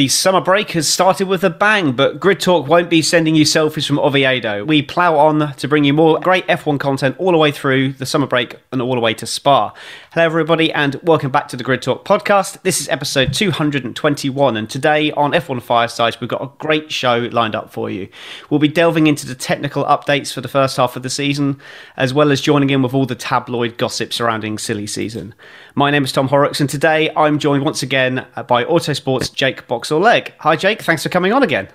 The summer break has started with a bang, but Grid Talk won't be sending you selfies from Oviedo. We plough on to bring you more great F1 content all the way through the summer break and all the way to Spa. Hello, everybody, and welcome back to the Grid Talk podcast. This is episode 221, and today on F1 Fireside, we've got a great show lined up for you. We'll be delving into the technical updates for the first half of the season, as well as joining in with all the tabloid gossip surrounding silly season. My name is Tom Horrocks, and today I'm joined once again by Autosport's Jake Box or leg. Hi, Jake. Thanks for coming on again.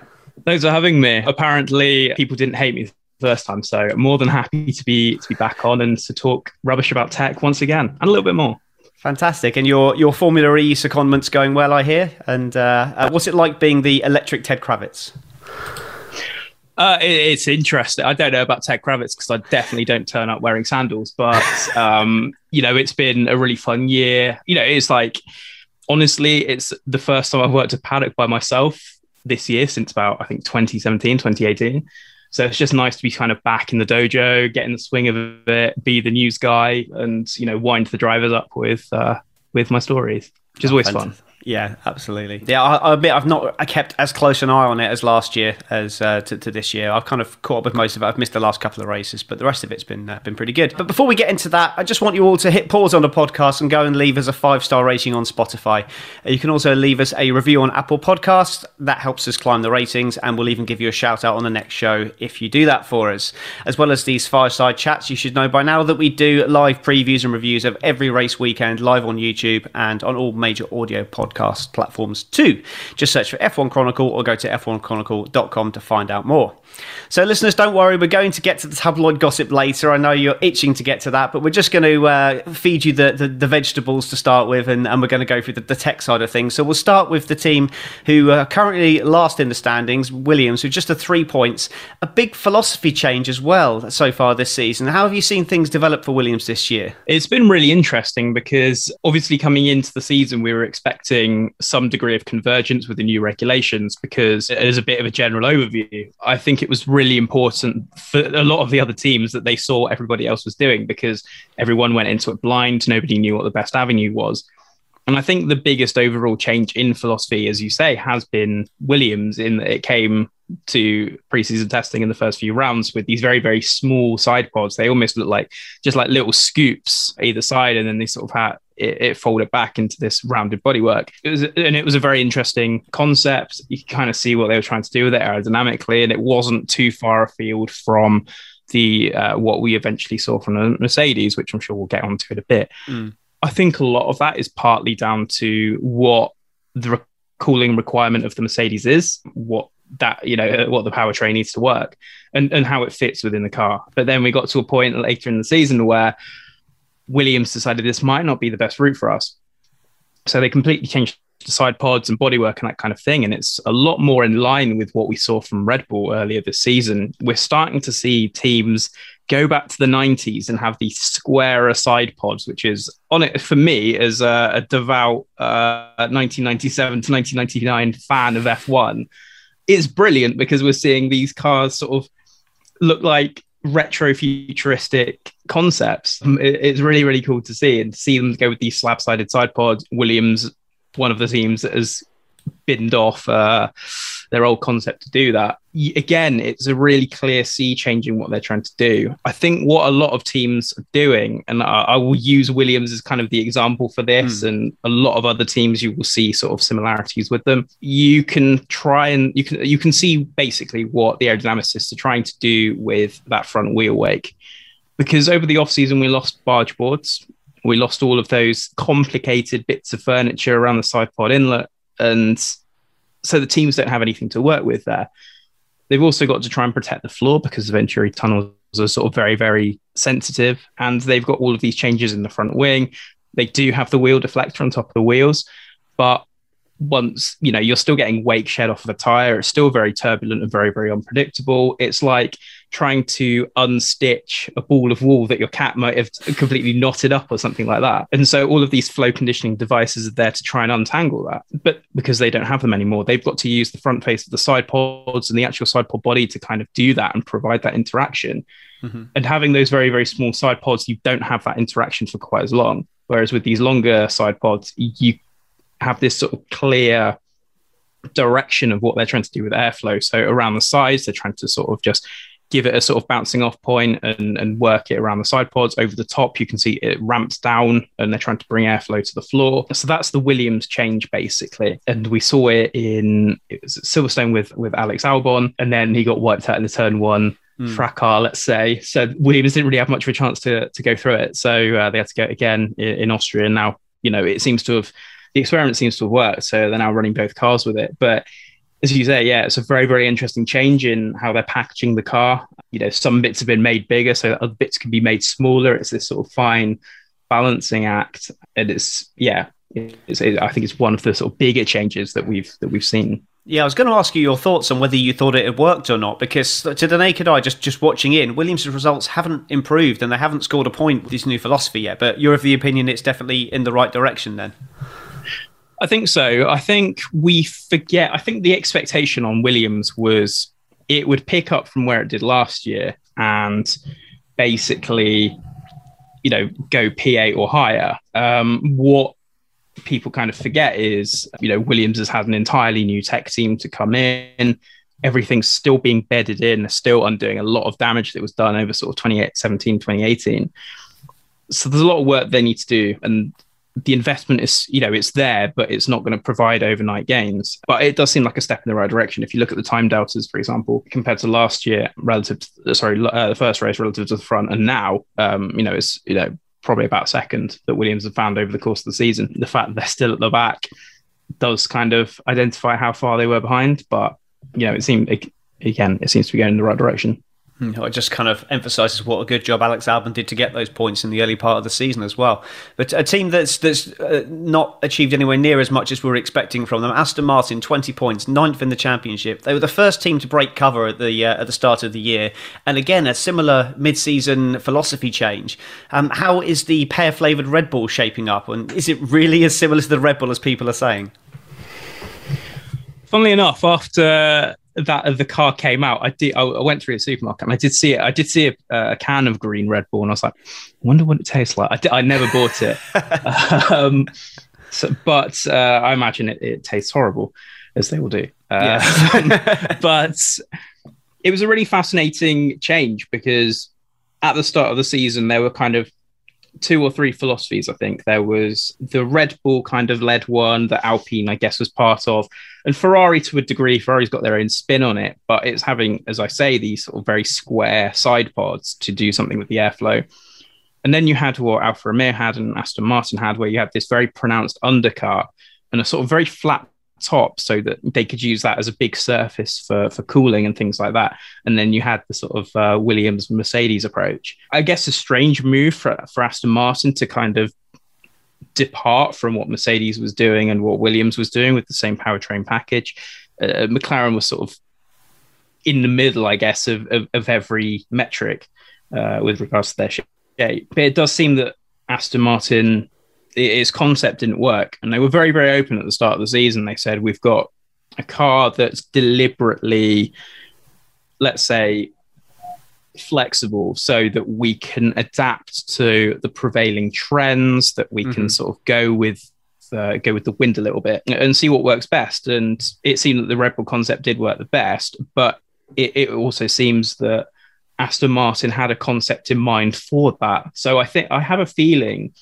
Thanks for having me. Apparently, people didn't hate me the first time, so more than happy to be to be back on and to talk rubbish about tech once again and a little bit more. Fantastic. And your your Formula E secondment's going well, I hear. And uh, uh, what's it like being the electric Ted Kravitz? Uh, it, it's interesting. I don't know about Ted Kravitz because I definitely don't turn up wearing sandals. But um, you know, it's been a really fun year. You know, it's like honestly, it's the first time I've worked a paddock by myself this year since about, I think, 2017, 2018. So it's just nice to be kind of back in the dojo, get in the swing of it, be the news guy, and you know, wind the drivers up with uh, with my stories, which is always fun. Yeah, absolutely. Yeah, I, I admit I've not I kept as close an eye on it as last year as uh, to, to, this year. I've kind of caught up with most of it. I've missed the last couple of races, but the rest of it's been uh, been pretty good. But before we get into that, I just want you all to hit pause on the podcast and go and leave us a five star rating on Spotify. Uh, you can also leave us a review on Apple Podcasts. That helps us climb the ratings, and we'll even give you a shout out on the next show if you do that for us. As well as these fireside chats, you should know by now that we do live previews and reviews of every race weekend live on YouTube and on all major audio podcast platforms too. Just search for F1 Chronicle or go to f1chronicle.com to find out more. So, listeners, don't worry, we're going to get to the tabloid gossip later. I know you're itching to get to that, but we're just going to uh, feed you the, the, the, vegetables to start with, and, and we're going to go through the, the, tech side of things. So, we'll start with the team who are currently last in the standings, Williams, with just a three points. A big philosophy change as well so far this season. How have you seen things develop for Williams this year? It's been really interesting because obviously coming into the season, we were expecting some degree of convergence with the new regulations because as a bit of a general overview, I think it was really important for a lot of the other teams that they saw everybody else was doing because everyone went into it blind. Nobody knew what the best avenue was. And I think the biggest overall change in philosophy, as you say, has been Williams in that it came to preseason testing in the first few rounds with these very, very small side pods. They almost look like just like little scoops either side, and then they sort of had it, it folded back into this rounded bodywork. It was, and it was a very interesting concept. You can kind of see what they were trying to do with it aerodynamically, and it wasn't too far afield from the uh, what we eventually saw from the Mercedes, which I'm sure we'll get onto in a bit. Mm. I think a lot of that is partly down to what the re- cooling requirement of the Mercedes is, what that you know what the powertrain needs to work, and and how it fits within the car. But then we got to a point later in the season where Williams decided this might not be the best route for us. So they completely changed the side pods and bodywork and that kind of thing. And it's a lot more in line with what we saw from Red Bull earlier this season. We're starting to see teams go back to the 90s and have these squarer side pods, which is on it for me as a, a devout uh, 1997 to 1999 fan of F1. It's brilliant because we're seeing these cars sort of look like retro futuristic concepts. Um, it's really, really cool to see and see them go with these slab sided side pods. Williams, one of the teams that has binned off uh, their old concept to do that. Again, it's a really clear sea change in what they're trying to do. I think what a lot of teams are doing, and I, I will use Williams as kind of the example for this, mm. and a lot of other teams you will see sort of similarities with them. You can try and you can you can see basically what the aerodynamicists are trying to do with that front wheel wake. Because over the off season we lost barge boards, we lost all of those complicated bits of furniture around the side pod inlet and so the teams don't have anything to work with there. They've also got to try and protect the floor because the Venturi tunnels are sort of very, very sensitive, and they've got all of these changes in the front wing. They do have the wheel deflector on top of the wheels, but once you know you're still getting wake shed off of a tire it's still very turbulent and very very unpredictable it's like trying to unstitch a ball of wool that your cat might have completely knotted up or something like that and so all of these flow conditioning devices are there to try and untangle that but because they don't have them anymore they've got to use the front face of the side pods and the actual side pod body to kind of do that and provide that interaction mm-hmm. and having those very very small side pods you don't have that interaction for quite as long Whereas with these longer side pods, you have this sort of clear direction of what they're trying to do with airflow. So around the sides, they're trying to sort of just give it a sort of bouncing off point and, and work it around the side pods. Over the top, you can see it ramps down and they're trying to bring airflow to the floor. So that's the Williams change basically. And we saw it in it was Silverstone with with Alex Albon, and then he got wiped out in the turn one. Mm. fracas, let's say. So Williams didn't really have much of a chance to to go through it. So uh, they had to go again in, in Austria. And now, you know, it seems to have the experiment seems to have worked. So they're now running both cars with it. But as you say, yeah, it's a very, very interesting change in how they're packaging the car. You know, some bits have been made bigger, so other bits can be made smaller. It's this sort of fine balancing act, and it's yeah, it's, it, I think it's one of the sort of bigger changes that we've that we've seen. Yeah, I was going to ask you your thoughts on whether you thought it had worked or not, because to the naked eye, just just watching in, Williams' results haven't improved and they haven't scored a point with this new philosophy yet. But you're of the opinion it's definitely in the right direction then. I think so. I think we forget. I think the expectation on Williams was it would pick up from where it did last year and basically, you know, go P8 or higher. Um, what people kind of forget is, you know, Williams has had an entirely new tech team to come in. Everything's still being bedded in, They're still undoing a lot of damage that was done over sort of 2017, 2018. So there's a lot of work they need to do. And the investment is, you know, it's there, but it's not going to provide overnight gains. But it does seem like a step in the right direction. If you look at the time deltas, for example, compared to last year, relative, to, sorry, uh, the first race relative to the front, and now, um, you know, it's you know probably about second that Williams have found over the course of the season. The fact that they're still at the back does kind of identify how far they were behind, but you know, it seemed again, it seems to be going in the right direction. Hmm, it just kind of emphasises what a good job Alex Albon did to get those points in the early part of the season as well. But a team that's that's uh, not achieved anywhere near as much as we are expecting from them. Aston Martin, twenty points, ninth in the championship. They were the first team to break cover at the uh, at the start of the year, and again a similar mid-season philosophy change. Um, how is the pear flavoured Red Bull shaping up, and is it really as similar to the Red Bull as people are saying? Funnily enough, after that the car came out, I did. I went through a supermarket and I did see it. I did see a, a can of green Red Bull, and I was like, I wonder what it tastes like. I, did, I never bought it, um, so, but uh, I imagine it, it, tastes horrible, as they will do. Uh, yeah. but it was a really fascinating change because at the start of the season there were kind of two or three philosophies. I think there was the Red Bull kind of led one that Alpine, I guess, was part of, and Ferrari to a degree. Ferrari's got their own spin on it, but it's having, as I say, these sort of very square side pods to do something with the airflow. And then you had what Alfa Romeo had and Aston Martin had, where you had this very pronounced undercut and a sort of very flat top so that they could use that as a big surface for for cooling and things like that. And then you had the sort of uh, williams mercedes approach. I guess a strange move for, for aston martin to kind of depart from what mercedes was doing and what williams was doing with the same powertrain package. Uh, mclaren was sort of in the middle i guess of, of, of every metric uh, with regards to their shape. But it does seem that aston martin its concept didn't work. And they were very, very open at the start of the season. They said, we've got a car that's deliberately, let's say, flexible so that we can adapt to the prevailing trends, that we mm-hmm. can sort of go with uh, go with the wind a little bit and see what works best. And it seemed that the Red Bull concept did work the best, but it, it also seems that Aston Martin had a concept in mind for that. So I think I have a feeling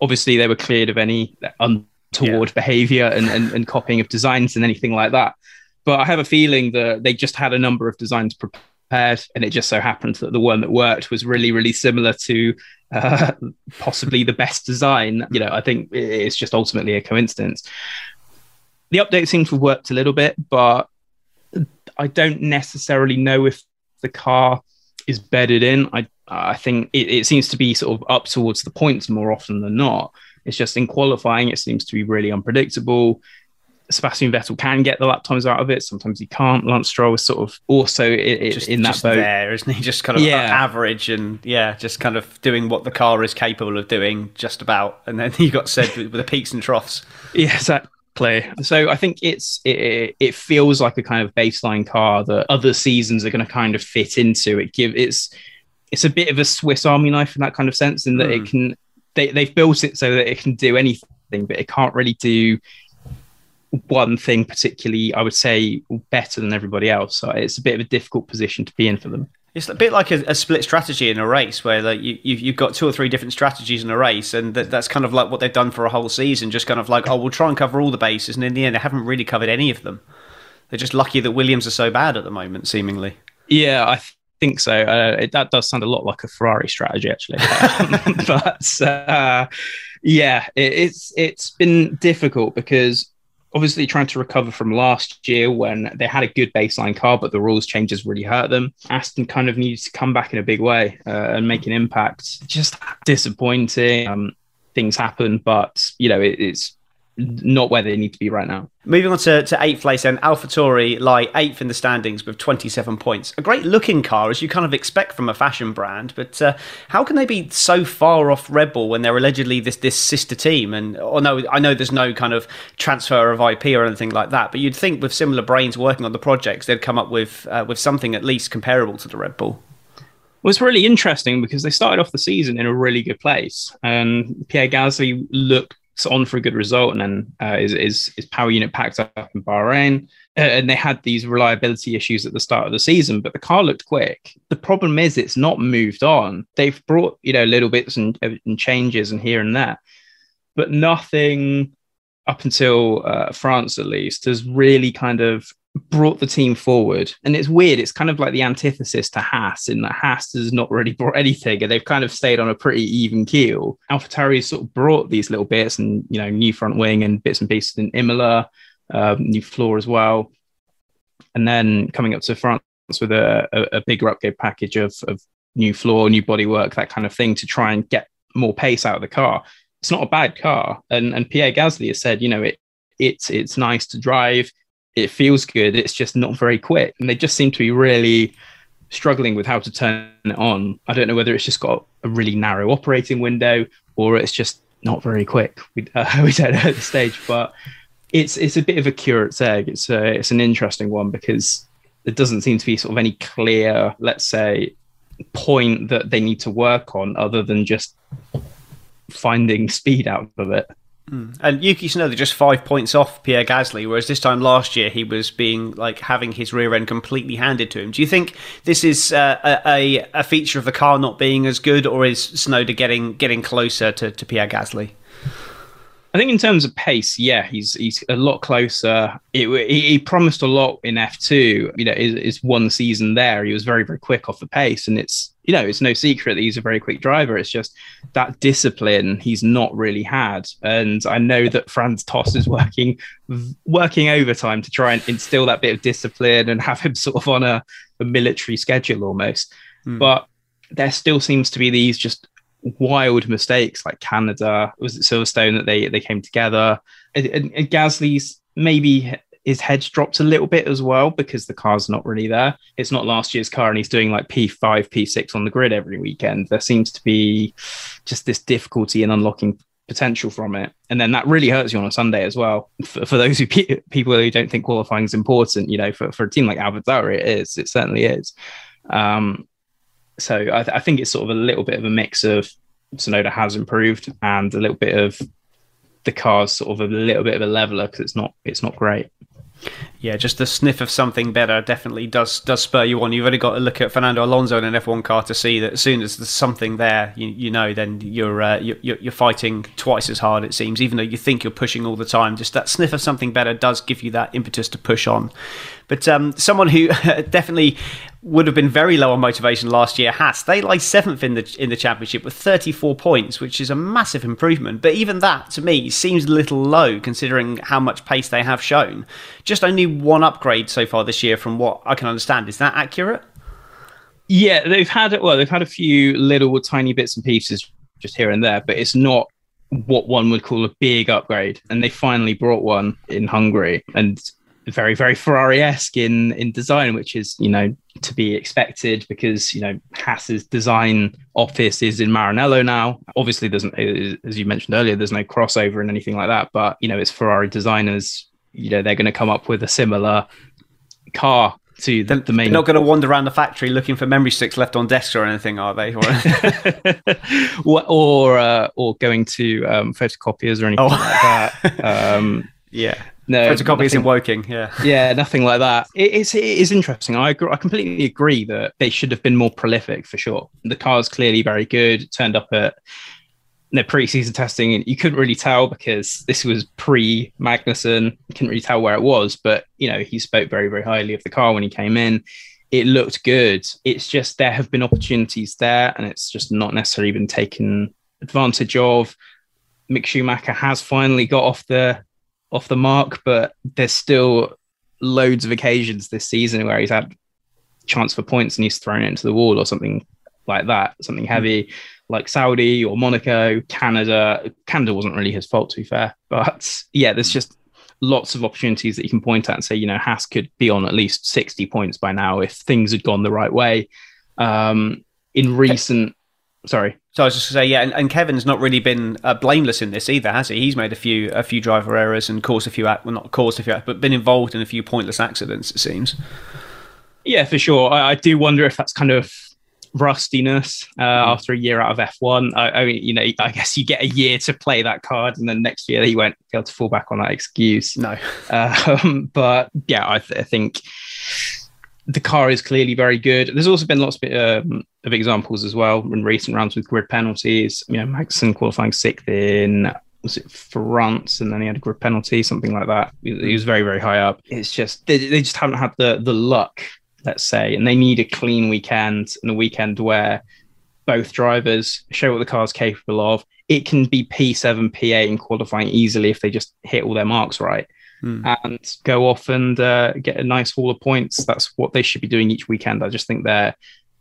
obviously they were cleared of any untoward yeah. behavior and, and, and copying of designs and anything like that. But I have a feeling that they just had a number of designs prepared, and it just so happened that the one that worked was really, really similar to uh, possibly the best design. You know, I think it's just ultimately a coincidence. The update seems to have worked a little bit, but I don't necessarily know if the car is bedded in. I I think it, it, seems to be sort of up towards the points more often than not. It's just in qualifying, it seems to be really unpredictable. Sebastian Vettel can get the lap times out of it. Sometimes he can't. Lance Stroll is sort of also it, just, in that just boat. There, isn't he? Just kind of yeah. average and yeah, just kind of doing what the car is capable of doing, just about. And then you got said with the peaks and troughs. Yeah, exactly. So I think it's it, it feels like a kind of baseline car that other seasons are going to kind of fit into. It give it's it's a bit of a Swiss Army knife in that kind of sense, in that mm. it hmm. can they they've built it so that it can do anything, but it can't really do one thing particularly, I would say, better than everybody else. So it's a bit of a difficult position to be in for them. It's a bit like a, a split strategy in a race where like you, you've got two or three different strategies in a race, and that, that's kind of like what they've done for a whole season. Just kind of like, oh, we'll try and cover all the bases, and in the end, they haven't really covered any of them. They're just lucky that Williams are so bad at the moment, seemingly. Yeah, I think so. Uh, it, that does sound a lot like a Ferrari strategy, actually. but uh, yeah, it, it's it's been difficult because obviously trying to recover from last year when they had a good baseline car, but the rules changes really hurt them. Aston kind of needs to come back in a big way uh, and make an impact. Just disappointing. Um, things happen, but you know it, it's not where they need to be right now. Moving on to, to eighth place, then AlphaTauri lie eighth in the standings with 27 points. A great looking car, as you kind of expect from a fashion brand, but uh, how can they be so far off Red Bull when they're allegedly this this sister team? And or oh, no, I know there's no kind of transfer of IP or anything like that, but you'd think with similar brains working on the projects, they'd come up with uh, with something at least comparable to the Red Bull. Well, it's really interesting because they started off the season in a really good place, and Pierre Gasly looked on for a good result, and then uh, is, is is power unit packed up in Bahrain. Uh, and they had these reliability issues at the start of the season, but the car looked quick. The problem is it's not moved on. They've brought you know little bits and, and changes and here and there, but nothing up until uh, France at least has really kind of brought the team forward. And it's weird. It's kind of like the antithesis to Haas in that Haas has not really brought anything and they've kind of stayed on a pretty even keel. AlphaTauri sort of brought these little bits and, you know, new front wing and bits and pieces in Imola, um, new floor as well. And then coming up to France with a, a, a bigger upgrade package of, of new floor, new bodywork, that kind of thing to try and get more pace out of the car. It's not a bad car. And, and Pierre Gasly has said, you know, it, it's, it's nice to drive it feels good. It's just not very quick. And they just seem to be really struggling with how to turn it on. I don't know whether it's just got a really narrow operating window or it's just not very quick. We, uh, we don't know at the stage, but it's it's a bit of a curate's egg. It's a, it's an interesting one because there doesn't seem to be sort of any clear, let's say, point that they need to work on other than just finding speed out of it. Mm. And Yuki Tsunoda just five points off Pierre Gasly, whereas this time last year he was being like having his rear end completely handed to him. Do you think this is uh, a, a feature of the car not being as good, or is Tsunoda getting getting closer to, to Pierre Gasly? I think in terms of pace, yeah, he's he's a lot closer. It, he, he, promised a lot in F two. You know, his, one season there, he was very very quick off the pace, and it's you know it's no secret that he's a very quick driver. It's just that discipline he's not really had, and I know that Franz Tost is working working overtime to try and instill that bit of discipline and have him sort of on a, a military schedule almost. Mm. But there still seems to be these just wild mistakes like Canada was it Silverstone that they they came together and, and, and Gasly's maybe his head's dropped a little bit as well because the car's not really there. It's not last year's car, and he's doing like P5, P6 on the grid every weekend. There seems to be just this difficulty in unlocking potential from it, and then that really hurts you on a Sunday as well. For, for those who people who don't think qualifying is important, you know, for, for a team like AlphaTauri, it is. It certainly is. Um, so I, th- I, think it's sort of a little bit of a mix of Tsunoda has improved and a little bit of the car's sort of a little bit of a leveler because it's not it's not great. Yeah, just the sniff of something better definitely does does spur you on. You've only got to look at Fernando Alonso in an F1 car to see that as soon as there's something there, you, you know, then you're, uh, you're you're fighting twice as hard. It seems, even though you think you're pushing all the time. Just that sniff of something better does give you that impetus to push on. But um, someone who definitely would have been very low on motivation last year. Haas they lie seventh in the in the championship with 34 points, which is a massive improvement. But even that, to me, seems a little low considering how much pace they have shown. Just only one upgrade so far this year, from what I can understand. Is that accurate? Yeah, they've had well, they've had a few little tiny bits and pieces just here and there, but it's not what one would call a big upgrade. And they finally brought one in Hungary, and very very Ferrari-esque in in design, which is you know to be expected because you know Haas's design office is in Maranello now. Obviously, there's as you mentioned earlier, there's no crossover and anything like that. But you know, it's Ferrari designers. You know, they're going to come up with a similar car to the, the main. They're not going to wander around the factory looking for memory sticks left on desks or anything, are they? or or, uh, or going to um, photocopiers or anything oh. like that. Um, yeah no photocopies in Woking. Yeah, yeah, nothing like that. It is it is interesting. I agree, I completely agree that they should have been more prolific for sure. The car's clearly very good. It turned up at their pre-season testing, and you couldn't really tell because this was pre Magnussen. You couldn't really tell where it was, but you know he spoke very very highly of the car when he came in. It looked good. It's just there have been opportunities there, and it's just not necessarily been taken advantage of. Mick Schumacher has finally got off the off the mark, but there's still loads of occasions this season where he's had chance for points and he's thrown it into the wall or something like that, something hmm. heavy mm. like Saudi or Monaco, Canada. Canada wasn't really his fault, to be fair. But yeah, there's just lots of opportunities that you can point at and say, you know, Haas could be on at least 60 points by now if things had gone the right way. Um, in recent, sorry. So I was just going to say, yeah, and, and, Kevin's not really been uh, blameless in this either, has he? He's made a few a few driver errors and caused a few, well, not caused a few, but been involved in a few pointless accidents. It seems. Yeah, for sure. I, I do wonder if that's kind of rustiness uh, mm. after a year out of F1. I, I, mean, you know, I guess you get a year to play that card, and then next year he won't be able to fall back on that excuse. No, um, but yeah, I, th- I, think the car is clearly very good. There's also been lots of, um, of examples as well in recent rounds with grid penalties. You know, Magnussen qualifying sixth in was it France, and then he had a grid penalty, something like that. He was very, very high up. It's just they, they just haven't had the the luck let's say, and they need a clean weekend and a weekend where both drivers show what the car's capable of. It can be P7, P8 in qualifying easily if they just hit all their marks right mm. and go off and uh, get a nice haul of points. That's what they should be doing each weekend. I just think they're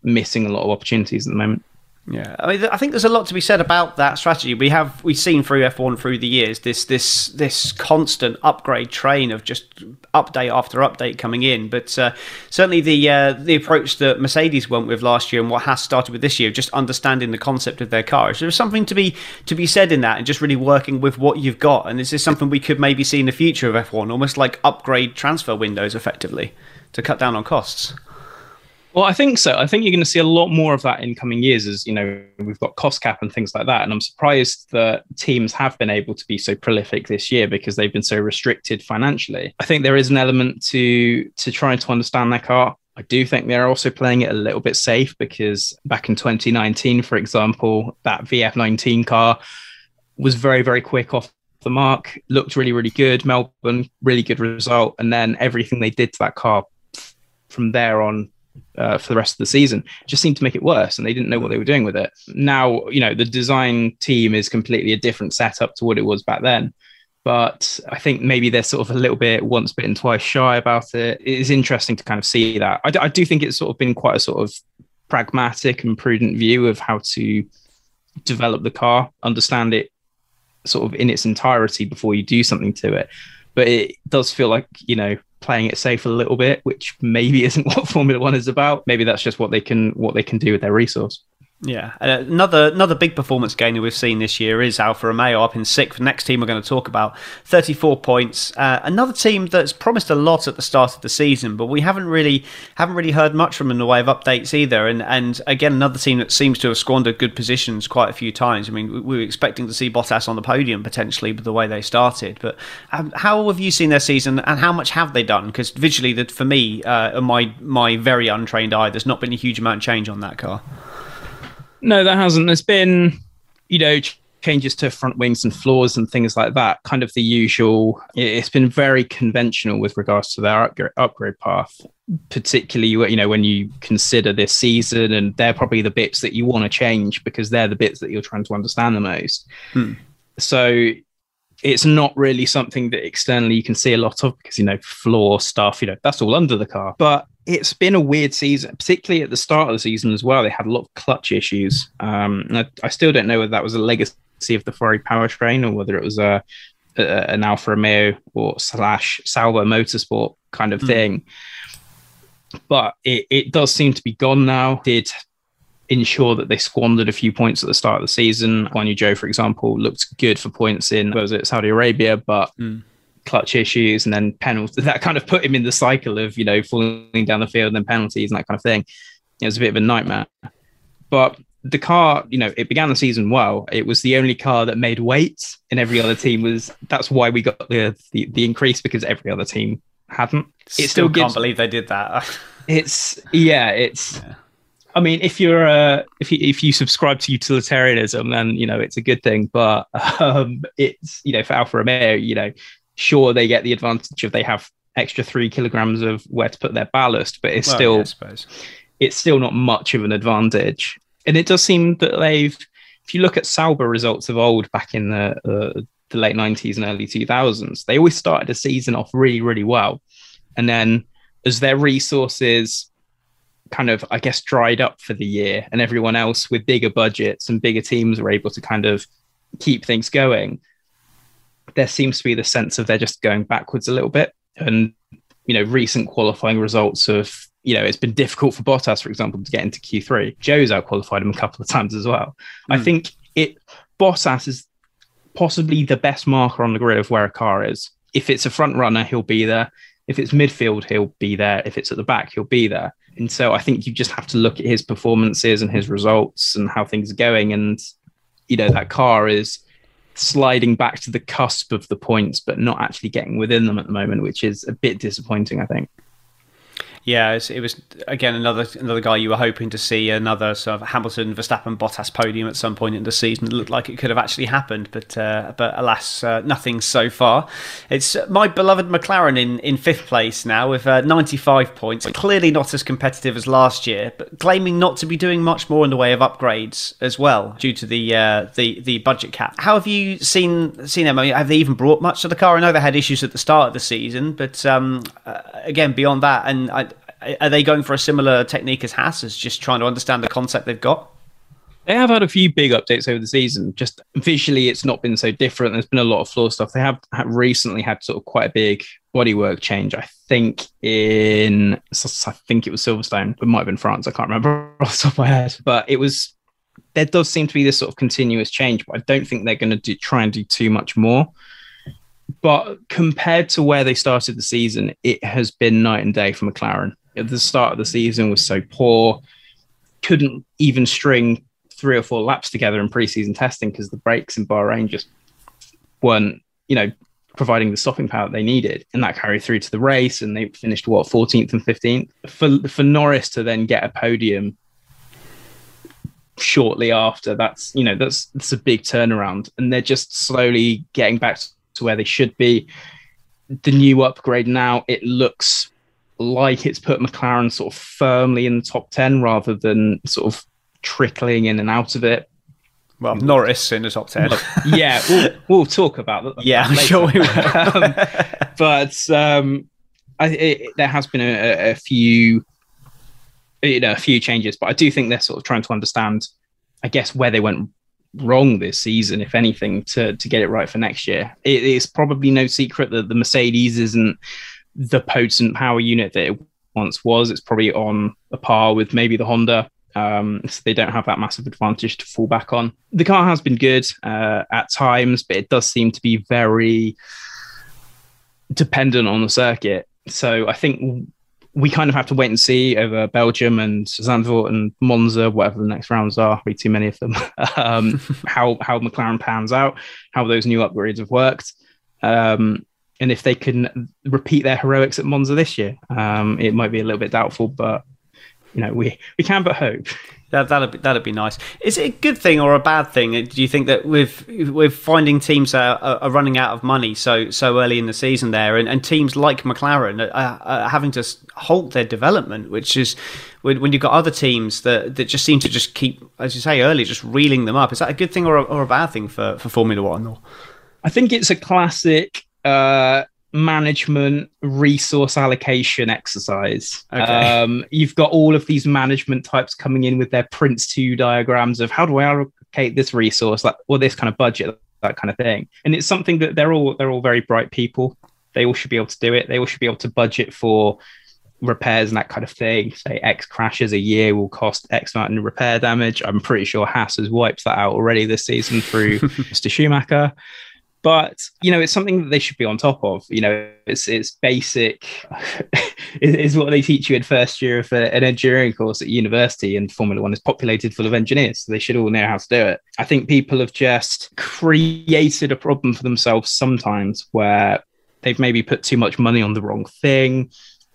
missing a lot of opportunities at the moment. Yeah, I mean, I think there's a lot to be said about that strategy. We have we've seen through F1 through the years this this this constant upgrade train of just update after update coming in. But uh, certainly the uh, the approach that Mercedes went with last year and what has started with this year, just understanding the concept of their cars. There's something to be to be said in that, and just really working with what you've got. And is this something we could maybe see in the future of F1, almost like upgrade transfer windows, effectively, to cut down on costs? Well, I think so. I think you're going to see a lot more of that in coming years as, you know, we've got cost cap and things like that. And I'm surprised that teams have been able to be so prolific this year because they've been so restricted financially. I think there is an element to to trying to understand their car. I do think they're also playing it a little bit safe because back in 2019, for example, that VF19 car was very, very quick off the mark, looked really, really good. Melbourne, really good result. And then everything they did to that car from there on uh, for the rest of the season. Just seemed to make it worse and they didn't know what they were doing with it. Now you know the design team is completely a different setup to what it was back then but i think maybe they're sort of a little bit once bitten twice shy about it. It is interesting to kind of see that. I, do think it's sort of been quite a sort of pragmatic and prudent view of how to develop the car understand it sort of in its entirety before you do something to it. But it does feel like you know playing it safe a little bit, which maybe isn't what Formula One is about. Maybe that's just what they can what they can do with their resource. Yeah, another another big performance gainer we've seen this year is Alfa Romeo up in sixth. The Next team we're going to talk about, 34 points. Uh, another team that's promised a lot at the start of the season, but we haven't really haven't really heard much from in the way of updates either. And and again, another team that seems to have squandered good positions quite a few times. I mean, we were expecting to see Bottas on the podium potentially with the way they started, but um, how have you seen their season and how much have they done? Because visually, that for me, uh, my my very untrained eye, there's not been a huge amount of change on that car. No, there hasn't. There's been, you know, changes to front wings and floors and things like that. Kind of the usual. It's been very conventional with regards to their upgrade, upgrade path, particularly you know when you consider this season, and they're probably the bits that you want to change because they're the bits that you're trying to understand the most. Hmm. So it's not really something that externally you can see a lot of because you know floor stuff you know that's all under the car but it's been a weird season particularly at the start of the season as well they had a lot of clutch issues um, I, I, still don't know whether that was a legacy of the Ferrari powertrain or whether it was a, a an Alfa Romeo or slash Sauber Motorsport kind of mm. thing but it, it does seem to be gone now did ensure that they squandered a few points at the start of the season. Guan Yu Zhou, for example, looked good for points in was it Saudi Arabia, but mm. Clutch issues and then penalties that kind of put him in the cycle of you know falling down the field and then penalties and that kind of thing. It was a bit of a nightmare. But the car, you know, it began the season well. It was the only car that made weight, and every other team was. That's why we got the the, the increase because every other team hadn't. It still, still gives, can't believe they did that. it's yeah, it's. Yeah. I mean, if you're uh, if you if you subscribe to utilitarianism, then you know it's a good thing. But um, it's you know for Alfa Romeo, you know, sure they get the advantage of they have extra three kilograms of where to put their ballast, but it's well, still yeah, it's still not much of an advantage. And it does seem that they've, if you look at Sauber results of old back in the uh, the late nineties and early two thousands, they always started a season off really really well, and then as their resources kind of, I guess, dried up for the year, and everyone else with bigger budgets and bigger teams were able to kind of keep things going. There seems to be the sense of they're just going backwards a little bit and you know recent qualifying results of you know it's been difficult for Bottas, for example, to get into Q3. Zhou's outqualified him a couple of times as well. Mm. I hmm. think it Bottas is possibly the best marker on the grid of where a car is. If it's a front runner, he'll be there. If it's midfield, he'll be there. If it's at the back, he'll be there. And so I think you just have to look at his performances and his results and how things are going. And you know that car is sliding back to the cusp of the points, but not actually getting within them at the moment, which is a bit disappointing, I think. Yeah, it was, it was, again another another guy you were hoping to see another sort of Hamilton Verstappen Bottas podium at some point in the season. It looked like it could have actually happened, but uh, but alas, uh, nothing so far. It's my beloved McLaren in, in fifth place now with uh, 95 points. Clearly not as competitive as last year, but claiming not to be doing much more in the way of upgrades as well due to the uh, the the budget cap. How have you seen seen them? I mean, have they even brought much to the car? I know they had issues at the start of the season, but um, uh, again beyond that, and I, are they going for a similar technique as Haas, as just trying to understand the concept they've got? They have had a few big updates over the season. Just visually, it's not been so different. There's been a lot of floor stuff. They have, have recently had sort of quite a big bodywork change. I think in, I think it was Silverstone. It might have been France. I can't remember off the top of my head. But it was, there does seem to be this sort of continuous change. But I don't think they're going to try and do too much more but compared to where they started the season, it has been night and day for McLaren at the start of the season was so poor, couldn't even string three or four laps together in preseason testing because the brakes in Bahrain just weren't, you know, providing the stopping power they needed. And that carried through to the race and they finished what 14th and 15th. For for Norris to then get a podium shortly after, that's you know, that's that's a big turnaround. And they're just slowly getting back to where they should be. The new upgrade now, it looks like it's put McLaren sort of firmly in the top 10 rather than sort of trickling in and out of it. Well, Norris in the top 10. yeah, we'll, we'll, talk about that. Yeah, I'm sure we will. um, but um, I, it, there has been a, a, few, you know, a few changes, but I do think they're sort of trying to understand, I guess, where they went wrong this season, if anything, to, to get it right for next year. It is probably no secret that the Mercedes isn't the potent power unit that it once was. It's probably on a par with maybe the Honda. Um, so they don't have that massive advantage to fall back on. The car has been good uh, at times, but it does seem to be very dependent on the circuit. So I think we kind of have to wait and see over Belgium and Zandvoort and Monza, whatever the next rounds are. Be too many of them. um, how how McLaren pans out, how those new upgrades have worked. Um, and if they can repeat their heroics at Monza this year, um, it might be a little bit doubtful, but you know we we can but hope. That that'd be, that'd be nice. Is it a good thing or a bad thing? Do you think that with with finding teams are, are running out of money so so early in the season there, and, and teams like McLaren are, are having to halt their development, which is when, when you've got other teams that, that just seem to just keep, as you say earlier, just reeling them up. Is that a good thing or a, or a bad thing for, for Formula One? Or? I think it's a classic uh, management resource allocation exercise. Okay. Um, you've got all of these management types coming in with their Prince 2 diagrams of how do I allocate this resource, like or this kind of budget, that kind of thing. And it's something that they're all they're all very bright people. They all should be able to do it. They all should be able to budget for repairs and that kind of thing. Say X crashes a year will cost X amount in repair damage. I'm pretty sure Haas has wiped that out already this season through Mr. Schumacher but you know it's something that they should be on top of you know it's it's basic is, what they teach you in first year of a, an engineering course at university. And Formula One is populated full of engineers, so they should all know how to do it. I think people have just created a problem for themselves sometimes where they've maybe put too much money on the wrong thing.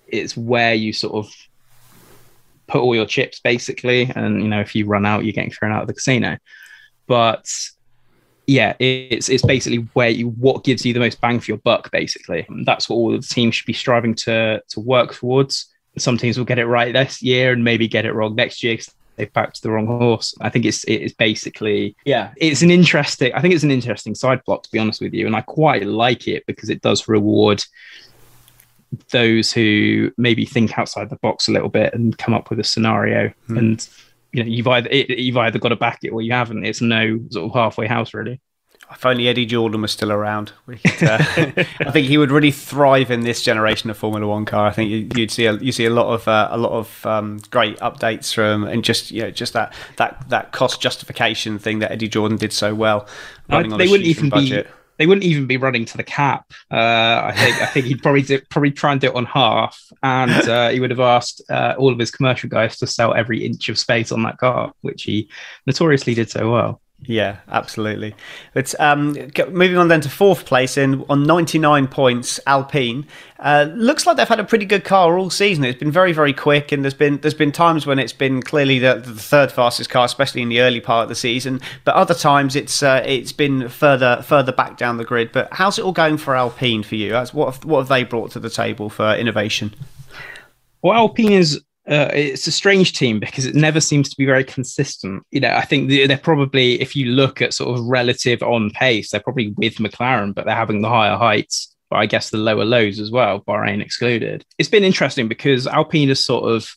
It's where you sort of put all your chips basically, and you know if you run out, you're getting thrown out of the casino. But yeah, it's it's basically where you what gives you the most bang for your buck. Basically, that's what all the teams should be striving to to work towards. Some teams will get it right this year and maybe get it wrong next year. Because they've backed the wrong horse. I think it's it's basically yeah, it's an interesting. I think it's an interesting side plot to be honest with you, and I quite like it because it does reward those who maybe think outside the box a little bit and come up with a scenario hmm. and you know you've either it, you've either got to back it or you haven't. It's no sort of halfway house really. If only Eddie Jordan was still around, could, uh, I think he would really thrive in this generation of Formula One car. I think you, would see a, you see a lot of uh, a lot of um, great updates from and just you know just that that that cost justification thing that Eddie Jordan did so well. Running I, on they wouldn't even budget. be they wouldn't even be running to the cap. Uh, I think I think he'd probably do, probably try and do it on half, and uh, he would have asked uh, all of his commercial guys to sell every inch of space on that car, which he notoriously did so well. Yeah, absolutely. But um, moving on then to fourth place in on 99 points, Alpine. Uh, looks like they've had a pretty good car all season. It's been very, very quick, and there's been there's been times when it's been clearly the, the third fastest car, especially in the early part of the season. But other times it's uh, it's been further further back down the grid. But how's it all going for Alpine for you? what have, what have they brought to the table for innovation? Well, Alpine is uh, it's a strange team because it never seems to be very consistent. You know, I think they're probably, if you look at sort of relative on pace, they're probably with McLaren, but they're having the higher heights, but I guess the lower lows as well, Bahrain excluded. It's been interesting because Alpine is sort of,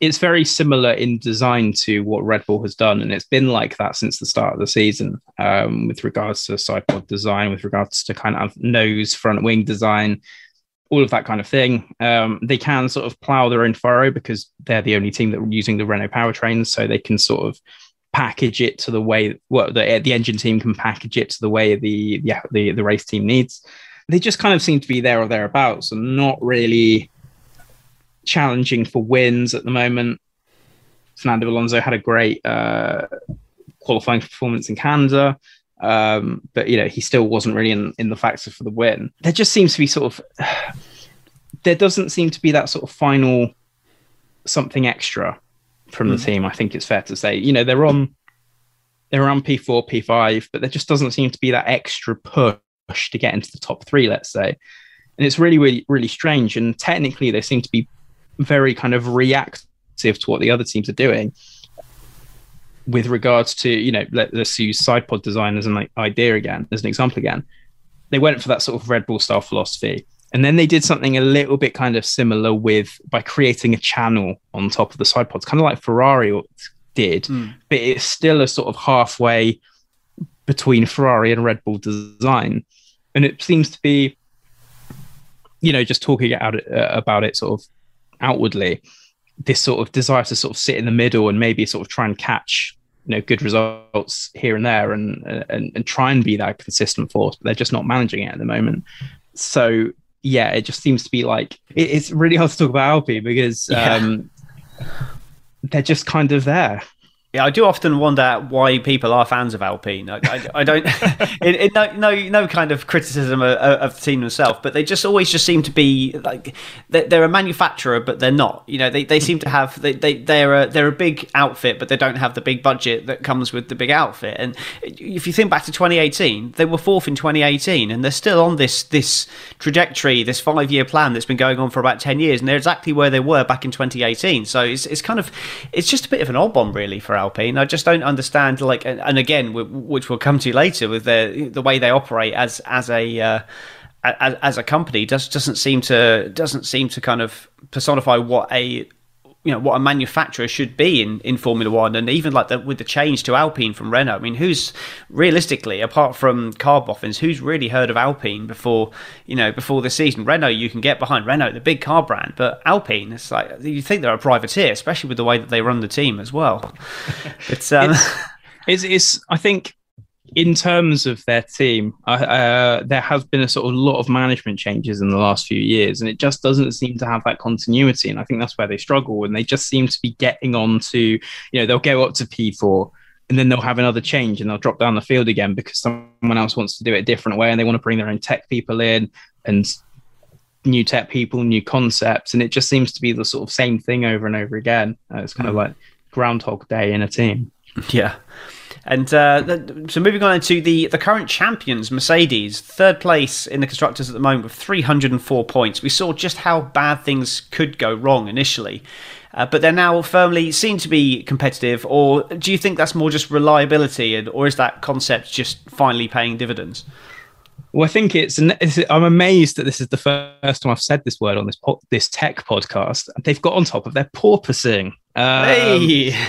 it's very similar in design to what Red Bull has done, and it's been like that since the start of the season. Um, with regards to sidepod design, with regards to kind of nose front wing design, all of that kind of thing. Um, they can sort of plow their own furrow because they're the only team that are using the Renault powertrains, so they can sort of package it to the way well the the engine team can package it to the way the yeah the the race team needs. They just kind of seem to be there or thereabouts, and not really challenging for wins at the moment. Fernando Alonso had a great uh, qualifying performance in Canada. Um, but you know, he still wasn't really in, in the factor for the win. There just seems to be sort of there doesn't seem to be that sort of final something extra from the hmm. team. I think it's fair to say. You know, they're on they're on P4, P5, but there just doesn't seem to be that extra push to get into the top three, let's say. And it's really, really, really strange. And technically, they seem to be very kind of reactive to what the other teams are doing with regards to you know let, us use sidepod design as an idea again as an example again they went for that sort of red bull style philosophy and then they did something a little bit kind of similar with by creating a channel on top of the sidepods kind of like ferrari did mm. but it's still a sort of halfway between ferrari and red bull design and it seems to be you know just talking out uh, about it sort of outwardly this sort of desire to sort of sit in the middle and maybe sort of try and catch you know good results here and there and and, and try and be that consistent force but they're just not managing it at the moment so yeah it just seems to be like it, it's really hard to talk about Alpine because yeah. um, they're just kind of there yeah, I do often wonder why people are fans of Alpine. I, I, I don't, it, it, no, no, no kind of criticism of, of, the team themselves, but they just always just seem to be like they're, a manufacturer, but they're not. You know, they, they seem to have they, they they're a they're a big outfit, but they don't have the big budget that comes with the big outfit. And if you think back to 2018, they were fourth in 2018, and they're still on this this trajectory, this five year plan that's been going on for about 10 years, and they're exactly where they were back in 2018. So it's it's kind of it's just a bit of an odd one, really, for Alpine. I just don't understand, like, and again, which we'll come to later with the the way they operate as as a uh, as, as, a company does doesn't seem to doesn't seem to kind of personify what a you know what a manufacturer should be in, in Formula One, and even like the, with the change to Alpine from Renault. I mean, who's realistically, apart from car boffins, who's really heard of Alpine before you know before the season? Renault, you can get behind Renault, the big car brand, but Alpine, it's like you think they're a privateer, especially with the way that they run the team as well. But um... it's, it's, it's, I think in terms of their team, uh, there has been a sort of lot of management changes in the last few years, and it just doesn't seem to have that continuity. And I think that's where they struggle. And they just seem to be getting on to, you know, they'll go up to P4 and then they'll have another change and they'll drop down the field again because someone else wants to do it a different way and they want to bring their own tech people in and new tech people, new concepts. And it just seems to be the sort of same thing over and over again. Uh, it's kind mm. of like Groundhog Day in a team. Yeah. And uh, so moving on to the, the current champions, Mercedes, third place in the constructors at the moment with 304 points. We saw just how bad things could go wrong initially. Uh, but they're now firmly seen to be competitive, or do you think that's more just reliability, and, or is that concept just finally paying dividends? Well, I think it's, it's, I'm amazed that this is the first time I've said this word on this po- this tech podcast. They've got on top of their porpoising. Um, hey.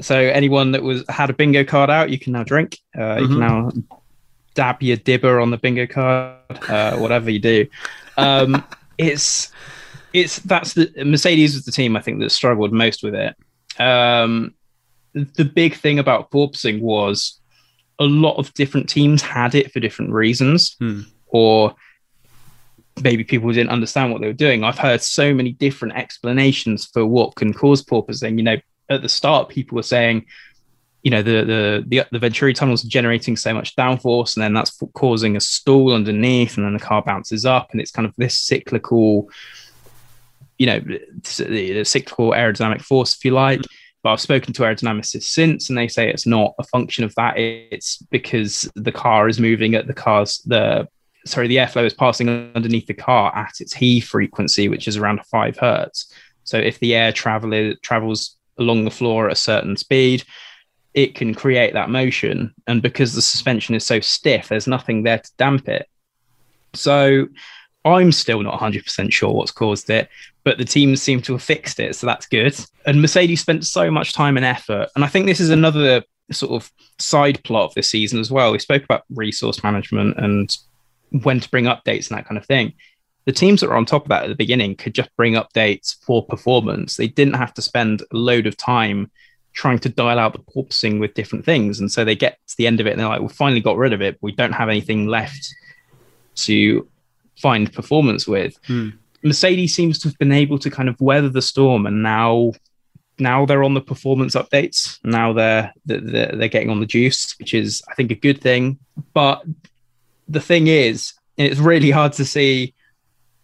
So anyone that was had a bingo card out, you can now drink. Uh, mm-hmm. You can mm-hmm. now dab your dibber on the bingo card, uh, whatever you do. Um, it's it's that's the Mercedes is the team I think that struggled most with it. Um, the big thing about porpoising was a lot of different teams had it for different reasons, hmm. or maybe people didn't understand what they were doing. I've heard so many different explanations for what can cause porpoising. You know, at the start, people were saying, you know, the the the, the Venturi tunnels are generating so much downforce, and then that's causing a stall underneath, and then the car bounces up, and it's kind of this cyclical, you know, the cyclical aerodynamic force, if you like. But I've spoken to aerodynamicists since, and they say it's not a function of that. It's because the car is moving at the car's the sorry, the airflow is passing underneath the car at its he frequency, which is around five hertz. So if the air travel travels along the floor at a certain speed, it can create that motion. And because the suspension is so stiff, there's nothing there to damp it. So I'm still not 100% sure what's caused it, but the team seem to have fixed it. So that's good. And Mercedes spent so much time and effort. And I think this is another sort of side plot of this season as well. We spoke about resource management and when to bring updates and that kind of thing the teams that were on top of that at the beginning could just bring updates for performance. They didn't have to spend a load of time trying to dial out the porpoising with different things. And so they get to the end of it and they're like, we finally got rid of it. we don't have anything left to find performance with. Hmm. Mercedes seems to have been able to kind of weather the storm and now now they're on the performance updates. Now they're they're, they're getting on the juice, which is I think a good thing. But the thing is, it's really hard to see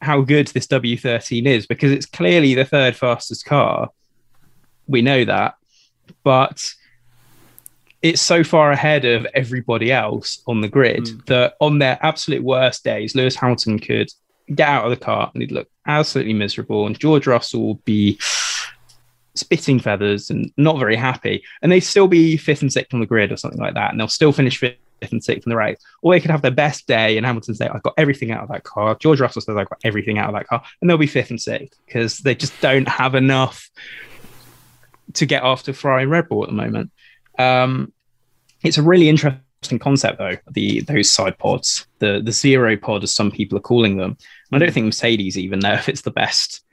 how good this W13 is because it's clearly the third fastest car. We know that, but it's so far ahead of everybody else on the grid mm. that on their absolute worst days, Lewis Hamilton could get out of the car and he'd look absolutely miserable, and George Russell would be spitting feathers and not very happy, and they'd still be fifth and sixth on the grid or something like that, and they'll still finish fifth fifth and sixth in the race, or they could have their best day and Hamilton say, I've got everything out of that car. George Russell says, I've got everything out of that car. And they'll be fifth and sixth because they just don't have enough to get after Ferrari and Red Bull at the moment. Um, it's a really interesting concept, though, the those side pods, the, the zero pod, as some people are calling them. And I don't think Mercedes even know if it's the best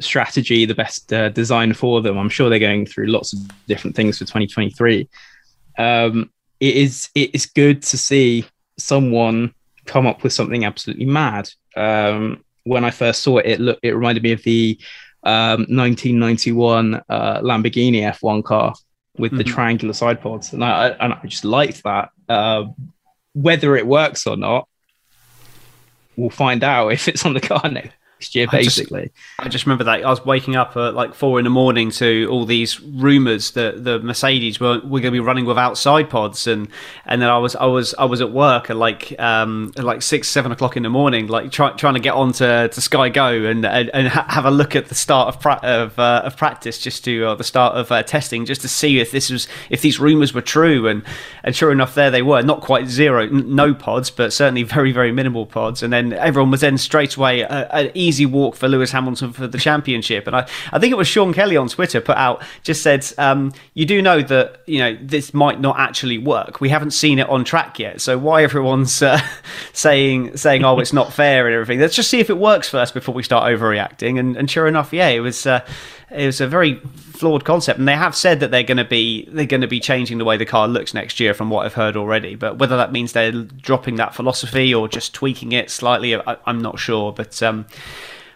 strategy, the best uh, design for them. I'm sure they're going through lots of different things for 2023. Um, it is it is good to see someone come up with something absolutely mad. Um, when I first saw it, it looked it reminded me of the um, 1991 uh, Lamborghini F1 car with mm-hmm. the triangular side pods, and I and I just liked that. Uh, whether it works or not, we'll find out if it's on the car next next year, basically. I just, I just, remember that I was waking up at like four in the morning to all these rumours that the Mercedes were, were going to be running without side pods, and and then I was I was I was at work at like um at like six seven o'clock in the morning, like try, trying to get on to, to Sky Go and and, and ha- have a look at the start of pra- of, uh, of practice, just to uh, the start of uh, testing, just to see if this was if these rumours were true, and and sure enough, there they were, not quite zero, n- no pods, but certainly very very minimal pods, and then everyone was then straight away. Uh, easy walk for Lewis Hamilton for the championship. And I, I think it was Sean Kelly on Twitter put out just said, um, you do know that you know this might not actually work. We haven't seen it on track yet, so why everyone's uh, saying saying oh it's not fair and everything? Let's just see if it works first before we start overreacting. And, and sure enough, yeah, it was. Uh, it was a very flawed concept, and they have said that they're going to be they're going to be changing the way the car looks next year, from what I've heard already. But whether that means they're dropping that philosophy or just tweaking it slightly, I, am not sure. But um,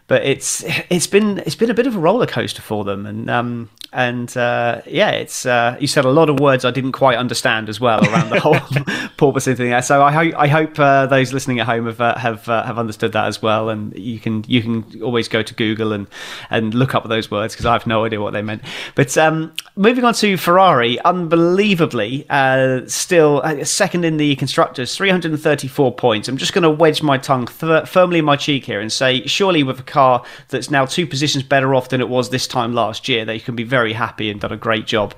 but it's it's been it's been a bit of a roller coaster for them, and um, and uh, yeah, it's uh, you said a lot of words I didn't quite understand as well around the whole porpoising thing. So I hope I hope uh, those listening at home have uh, have uh, have understood that as well. And you can you can always go to Google and and look up those words because I have no idea what they meant. But um, moving on to Ferrari, unbelievably, uh, still second in the constructors, 334 points. I'm just going to wedge my tongue th- firmly in my cheek here and say, surely with a car that's now two positions better off than it was this time last year, they can be very very happy and done a great job.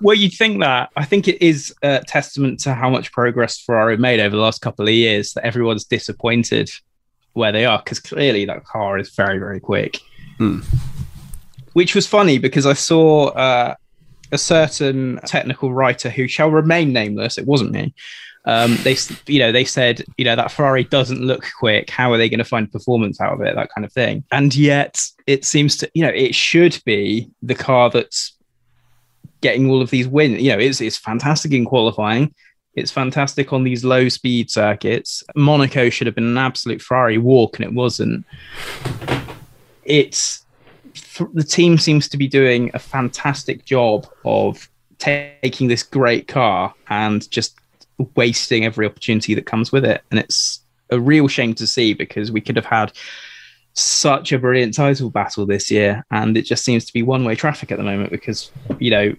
Well, you'd think that. I think it is a testament to how much progress Ferrari made over the last couple of years that everyone's disappointed where they are because clearly that car is very, very quick. Mm. Which was funny because I saw uh, a certain technical writer who shall remain nameless. It wasn't me. Um, they, you know, they said, you know, that Ferrari doesn't look quick. How are they going to find performance out of it? That kind of thing. And yet, it seems to, you know, it should be the car that's getting all of these wins. You know, it's it's fantastic in qualifying. It's fantastic on these low speed circuits. Monaco should have been an absolute Ferrari walk, and it wasn't. It's the team seems to be doing a fantastic job of taking this great car and just wasting every opportunity that comes with it. And it's a real shame to see because we could have had such a brilliant title battle this year, and it just seems to be one way traffic at the moment because you know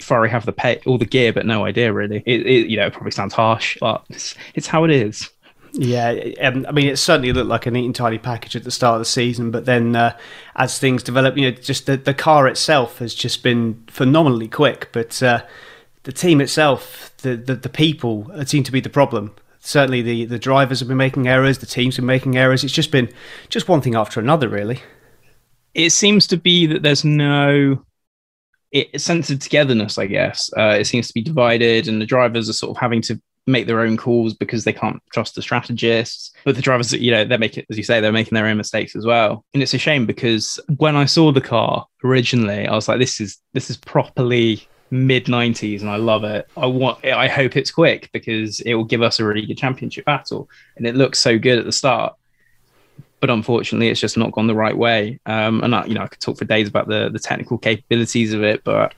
Ferrari have the pay all the gear but no idea really. It, it you know it probably sounds harsh, but it's, it's how it is. Yeah, um, I mean, it certainly looked like a neat and tidy package at the start of the season, but then uh, as things develop, you know, just the, the car itself has just been phenomenally quick. But uh, the team itself, the, the, the people seem to be the problem. Certainly, the, the drivers have been making errors, the teams have been making errors. It's just been just one thing after another, really. It seems to be that there's no it, sense of togetherness, I guess. Uh, it seems to be divided, and the drivers are sort of having to make their own calls because they can't trust the strategists. But the drivers, you know, they're making, as you say, they're making their own mistakes as well. And it's a shame because when I saw the car originally, I was like, this is this is properly mid 90s and I love it. I want I hope it's quick because it will give us a really good championship battle and it looks so good at the start. But unfortunately, it's just not gone the right way. Um, and I, you know, I could talk for days about the the technical capabilities of it, but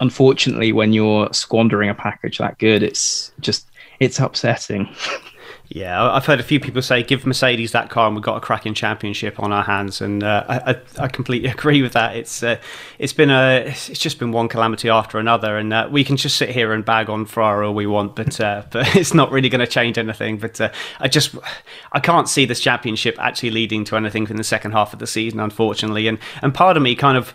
unfortunately, when you're squandering a package that good, it's just it's upsetting. Yeah, I've heard a few people say give Mercedes that car and we've got a cracking championship on our hands, and uh, I, I, completely agree with that. It's uh, it's been a it's just been one calamity after another, and uh, we can just sit here and bag on Ferrari all we want, but uh, but it's not really going to change anything. But uh, I just I can't see this championship actually leading to anything in the second half of the season, unfortunately, and and part of me kind of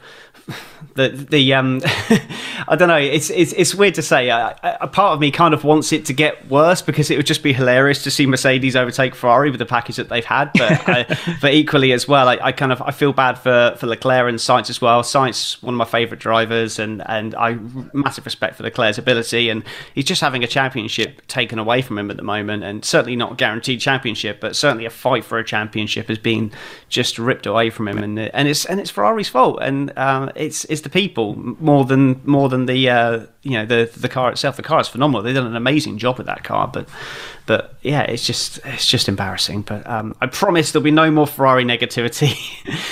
the the um I don't know it's it's it's weird to say. A, a, part of me kind of wants it to get worse because it would just be hilarious to see Mercedes overtake Ferrari with the package that they've had but I, but equally as well I, I, kind of I feel bad for for Leclerc and Sainz as well. Sainz one of my favorite drivers and and I massive respect for Leclerc's ability and he's just having a championship taken away from him at the moment and certainly not a guaranteed championship but certainly a fight for a championship is being just ripped away from him and and it's and it's Ferrari's fault and um, it's it's the people more than more than the uh, you know the the car itself. The car is phenomenal. They've done an amazing job with that car, but but yeah, it's just it's just embarrassing. But um, I promise there'll be no more Ferrari negativity.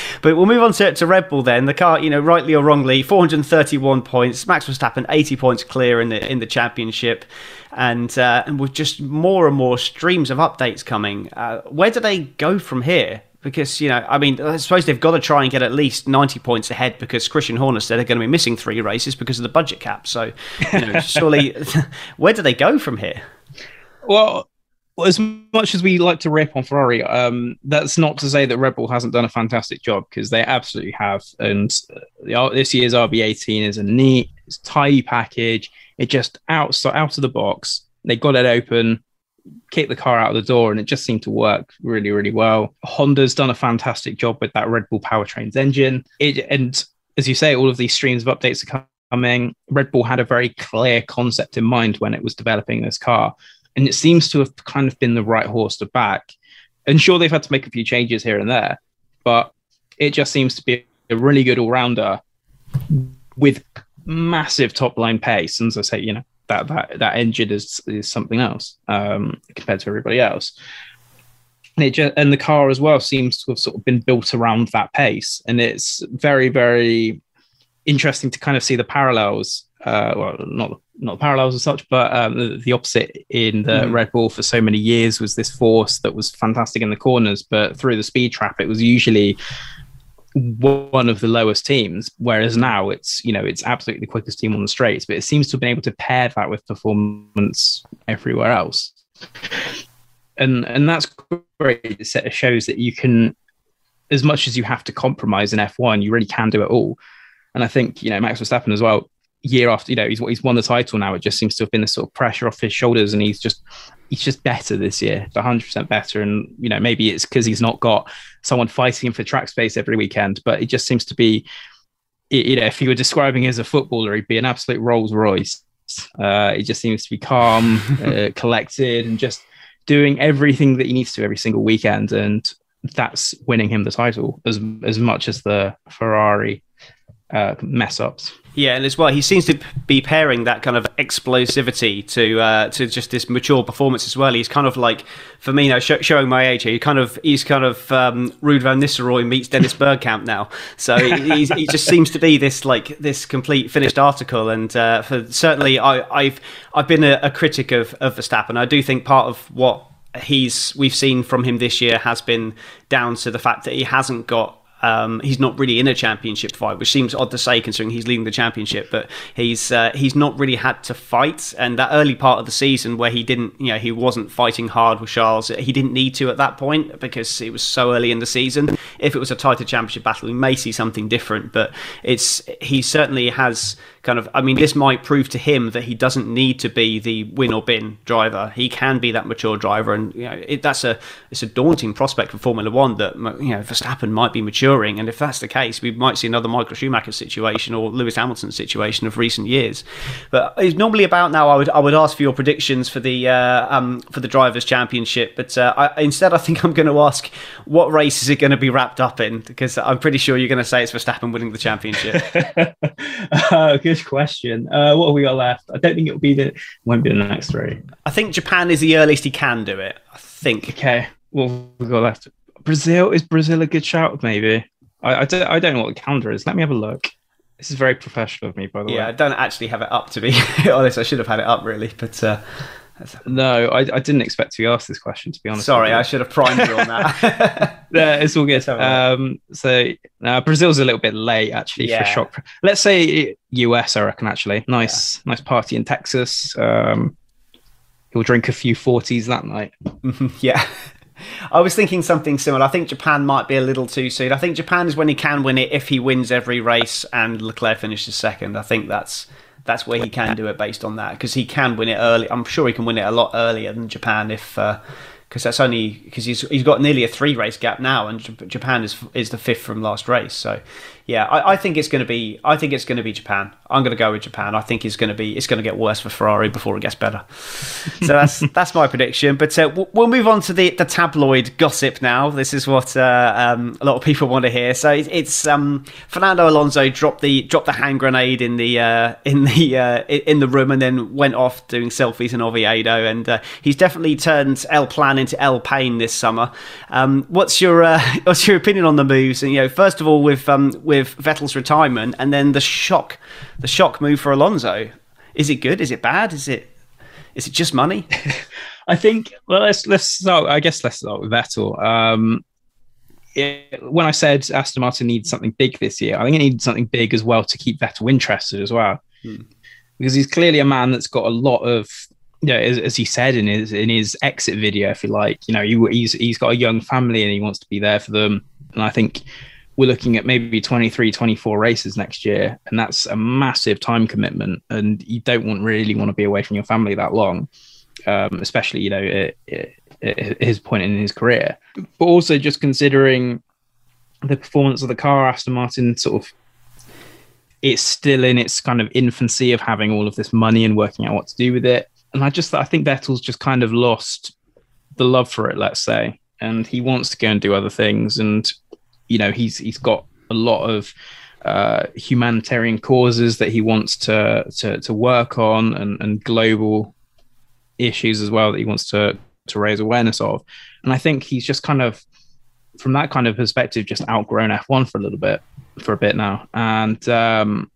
but we'll move on to, to Red Bull then. The car, you know, rightly or wrongly, 431 points. Max Verstappen 80 points clear in the in the championship. And uh, and with just more and more streams of updates coming, uh, where do they go from here? Because you know, I mean, I suppose they've got to try and get at least ninety points ahead because Christian Horner said they're going to be missing three races because of the budget cap. So, you know, surely, where do they go from here? Well, as much as we like to rip on Ferrari, um, that's not to say that Red Bull hasn't done a fantastic job because they absolutely have. And uh, this year's RB18 is a neat, tidy package. It just out out of the box. They got it open kick the car out of the door, and it just seemed to work really, really well. Honda's done a fantastic job with that Red Bull powertrains engine. It and as you say, all of these streams of updates are coming. Red Bull had a very clear concept in mind when it was developing this car, and it seems to have kind of been the right horse to back. And sure, they've had to make a few changes here and there, but it just seems to be a really good all rounder with massive top line pace. And as I say, you know, that that that engine is is something else um, compared to everybody else. And it just, and the car as well seems to have sort of been built around that pace, and it's very very interesting to kind of see the parallels. Uh, well, not not parallels as such, but um, the, the, opposite in the mm. Red Bull for so many years was this force that was fantastic in the corners, but through the speed trap, it was usually one of the lowest teams whereas now it's you know it's absolutely the quickest team on the straights but it seems to have been able to pair that with performance everywhere else. And and that's great. It shows that you can as much as you have to compromise in f1 you really can do it all. And i think you know max verstappen as well year after you know he's he's won the title now it just seems to have been the sort of pressure off his shoulders and he's just he's just better this year, 100% better. And, you know, maybe it's because he's not got someone fighting him for track space every weekend, but it just seems to be, you know, if you were describing him as a footballer, he'd be an absolute Rolls Royce. Uh, he just seems to be calm, uh, collected, and just doing everything that he needs to every single weekend. And that's winning him the title as, as much as the Ferrari uh, mess ups. Yeah, and as well, he seems to be pairing that kind of explosivity to uh, to just this mature performance as well. He's kind of like, for me, now sh- showing my age here, he kind of he's kind of um, Ruud van Nistelrooy meets Dennis Bergkamp now. So he, he just seems to be this like this complete finished article. And uh, for certainly, I, have I've been a, a critic of of Verstappen. I do think part of what he's we've seen from him this year has been down to the fact that he hasn't got um, he's not really in a championship fight, which seems odd to say considering he's leading the championship. But he's uh, he's not really had to fight, and that early part of the season where he didn't, you know, he wasn't fighting hard with Charles. He didn't need to at that point because it was so early in the season. If it was a tighter championship battle, we may see something different. But it's he certainly has kind of. I mean, this might prove to him that he doesn't need to be the win or bin driver. He can be that mature driver, and you know, it, that's a it's a daunting prospect for Formula One that you know Verstappen might be maturing. And if that's the case, we might see another Michael Schumacher situation or Lewis Hamilton situation of recent years. But it's normally about now. I would I would ask for your predictions for the uh, um, for the drivers' championship. But uh, I, instead, I think I'm going to ask what race is it going to be wrapped up in? Because I'm pretty sure you're going to say it's Verstappen winning the championship. uh, question. Uh, what have we got left? I don't think it'll be the won't be the next three. I think Japan is the earliest he can do it. I think. Okay. Well, we've got left. Brazil is Brazil a good shout? Maybe I, I don't I don't know what the calendar is. Let me have a look. This is very professional of me, by the yeah, way. Yeah, I don't actually have it up to be honest. I should have had it up really, but uh, no, I, I, didn't expect to be asked this question. To be honest, sorry, I should have primed you on that. yeah, it's all good. Um, so uh, Brazil's a little bit late actually yeah. for shock. Let's say US, I reckon. Actually, nice, yeah. nice party in Texas. Um, he'll drink a few forties that night. yeah. I was thinking something similar. I think Japan might be a little too soon. I think Japan is when he can win it if he wins every race and Leclerc finishes second. I think that's that's where he can do it based on that because he can win it early. I'm sure he can win it a lot earlier than Japan if uh, because that's only because he's he's got nearly a three race gap now, and Japan is is the fifth from last race. So yeah, I, I think it's going to be I think it's going to be Japan. I'm going to go with Japan. I think it's going to be it's going to get worse for Ferrari before it gets better. So that's that's my prediction. But uh, we'll move on to the the tabloid gossip now. This is what uh, um, a lot of people want to hear. So it's um, Fernando Alonso dropped the dropped the hand grenade in the uh, in the uh, in the room and then went off doing selfies in Oviedo, and uh, he's definitely turned El Plan into El Pain this summer. Um, what's your uh, what's your opinion on the moves? And you know, first of all, with um, with Vettel's retirement, and then the shock the shock move for Alonso. Is it good? Is it bad? Is it is it just money? I think. Well, let's let's start. I guess let's start with Vettel. Um, it, when I said Aston Martin needs something big this year, I think it needs something big as well to keep Vettel interested as well, hmm. because he's clearly a man that's got a lot of. You know, as, as, he said in his in his exit video, if you like, you know, he, he's he's got a young family and he wants to be there for them. And I think we're looking at maybe 23, 24 races next year. And that's a massive time commitment. And you don't want really want to be away from your family that long. um, especially you know at, at his point in his career. But also just considering the performance of the car, Aston Martin sort of it's still in its kind of infancy of having all of this money and working out what to do with it. And I just I think Vettel's just kind of lost the love for it, let's say, and he wants to go and do other things. And you know, he's he's got a lot of uh, humanitarian causes that he wants to to, to work on, and, and global issues as well that he wants to to raise awareness of. And I think he's just kind of from that kind of perspective, just outgrown F1 for a little bit, for a bit now. And um,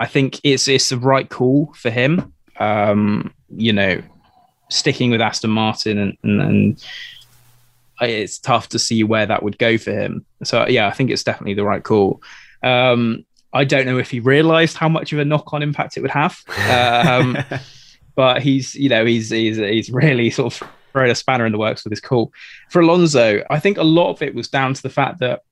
I think it's it's the right call for him. Um, you know, sticking with Aston Martin and, and, and it's tough to see where that would go for him. So yeah, I think it's definitely the right call. Um, I don't know if he realised how much of a knock-on impact it would have, um, but he's you know he's he's he's really sort of thrown a spanner in the works with his call. For Alonso, I think a lot of it was down to the fact that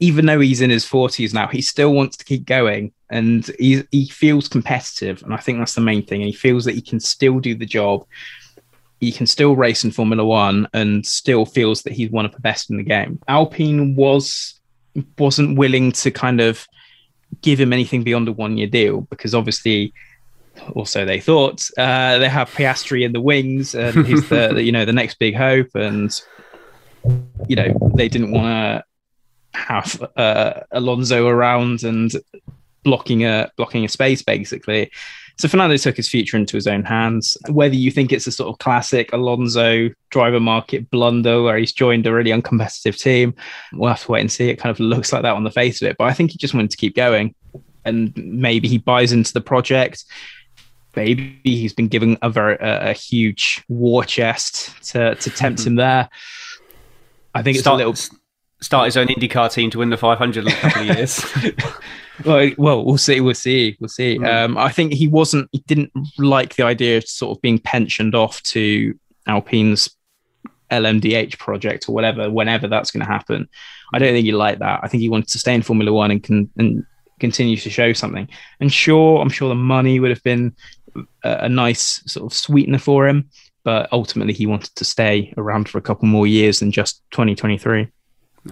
even though he's in his 40s now, he still wants to keep going and he, he feels competitive. And I think that's the main thing. And he feels that he can still do the job. He can still race in Formula One and still feels that he's one of the best in the game. Alpine was wasn't willing to kind of give him anything beyond a one year deal because obviously also they thought uh, they have Piastri in the wings and he's the, the, you know the next big hope and you know they didn't want to have uh, Alonso around and blocking a blocking a space basically. So Fernando took his future into his own hands. Whether you think it's a sort of classic Alonso driver market blunder where he's joined a really uncompetitive team, we'll have to wait and see. It kind of looks like that on the face of it, but I think he just wanted to keep going, and maybe he buys into the project maybe he's been given a very a, a huge war chest to to tempt mm-hmm. him there. I think it's start, a little start his own IndyCar team to win the 500 in a couple of years. well, well, we'll see. We'll see. We'll see. Mm. Um, I think he wasn't. He didn't like the idea of sort of being pensioned off to Alpine's LMDH project or whatever. Whenever that's going to happen, I don't think he liked that. I think he wanted to stay in Formula One and can and continue to show something. And sure, I'm sure the money would have been a, a nice sort of sweetener for him, but ultimately he wanted to stay around for a couple more years than just 2023.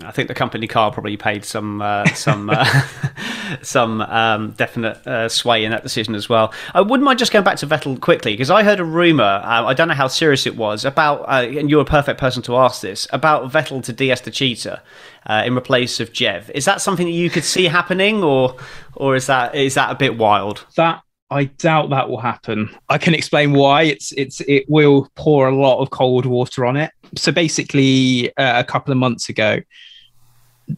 I think the company car probably paid some uh, some uh, some um, definite uh, sway in that decision as well. I wouldn't mind just going back to Vettel quickly because I heard a rumor. Uh, I don't know how serious it was about, uh, and you're a perfect person to ask this about Vettel to DS Techeetah uh, in replace of Jev. Is that something that you could see happening, or or is that is that a bit wild? That I doubt that will happen. I can explain why. It's it's it will pour a lot of cold water on it. So basically, uh, a couple of months ago,